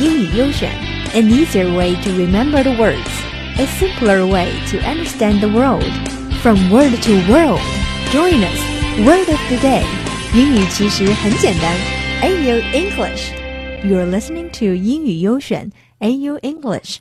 英语优选，an easier way to remember the words, a simpler way to understand the world. From word to world, join us. Word of the day，英语其实很简单。AU English, you're listening to 英语优选 AU English。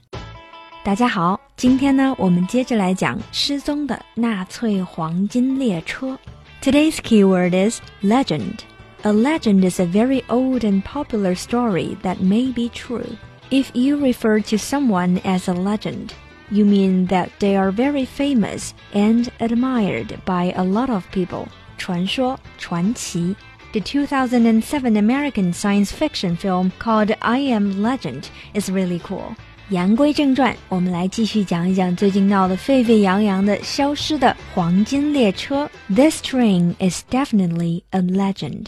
大家好，今天呢，我们接着来讲失踪的纳粹黄金列车。Today's keyword is legend. A legend is a very old and popular story that may be true. If you refer to someone as a legend, you mean that they are very famous and admired by a lot of people. 传说、传奇。The 2007 American science fiction film called I Am Legend is really cool. 言归正传，我们来继续讲一讲最近闹得沸沸扬扬的消失的黄金列车。This train is definitely a legend.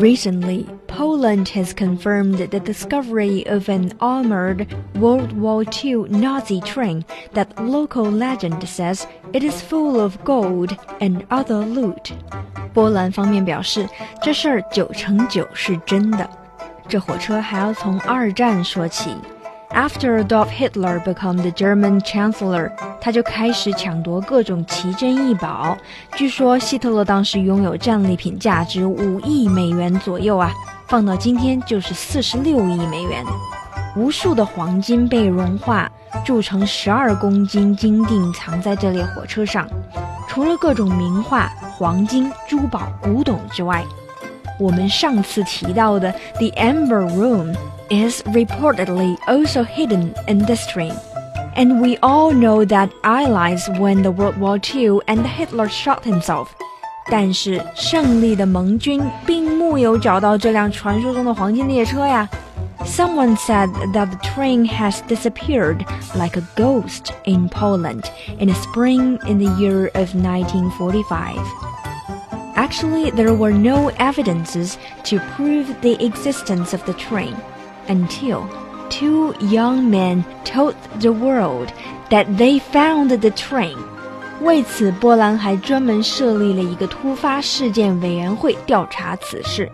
Recently, Poland has confirmed the discovery of an armored World War II Nazi train that local legend says it is full of gold and other loot. 波兰方面表示，这事儿九成九是真的。这火车还要从二战说起。 After Adolf Hitler became the German Chancellor，他就开始抢夺各种奇珍异宝。据说希特勒当时拥有战利品价值五亿美元左右啊，放到今天就是四十六亿美元。无数的黄金被融化铸成十二公斤金锭，藏在这列火车上。除了各种名画、黄金、珠宝、古董之外，我们上次提到的 The Amber Room。is reportedly also hidden in this train. And we all know that Allies won the World War II and Hitler shot himself. 但是胜利的盟军并木有找到这辆传说中的黄金列车呀。Someone said that the train has disappeared like a ghost in Poland in the spring in the year of 1945. Actually, there were no evidences to prove the existence of the train until two young men told the world that they found the train. 为此，波兰还专门设立了一个突发事件委员会调查此事。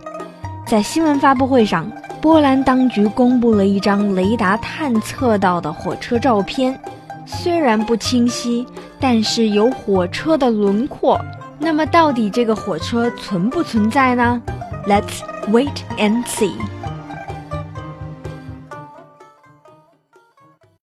在新闻发布会上，波兰当局公布了一张雷达探测到的火车照片，虽然不清晰，但是有火车的轮廓。那么，到底这个火车存不存在呢？Let's wait and see.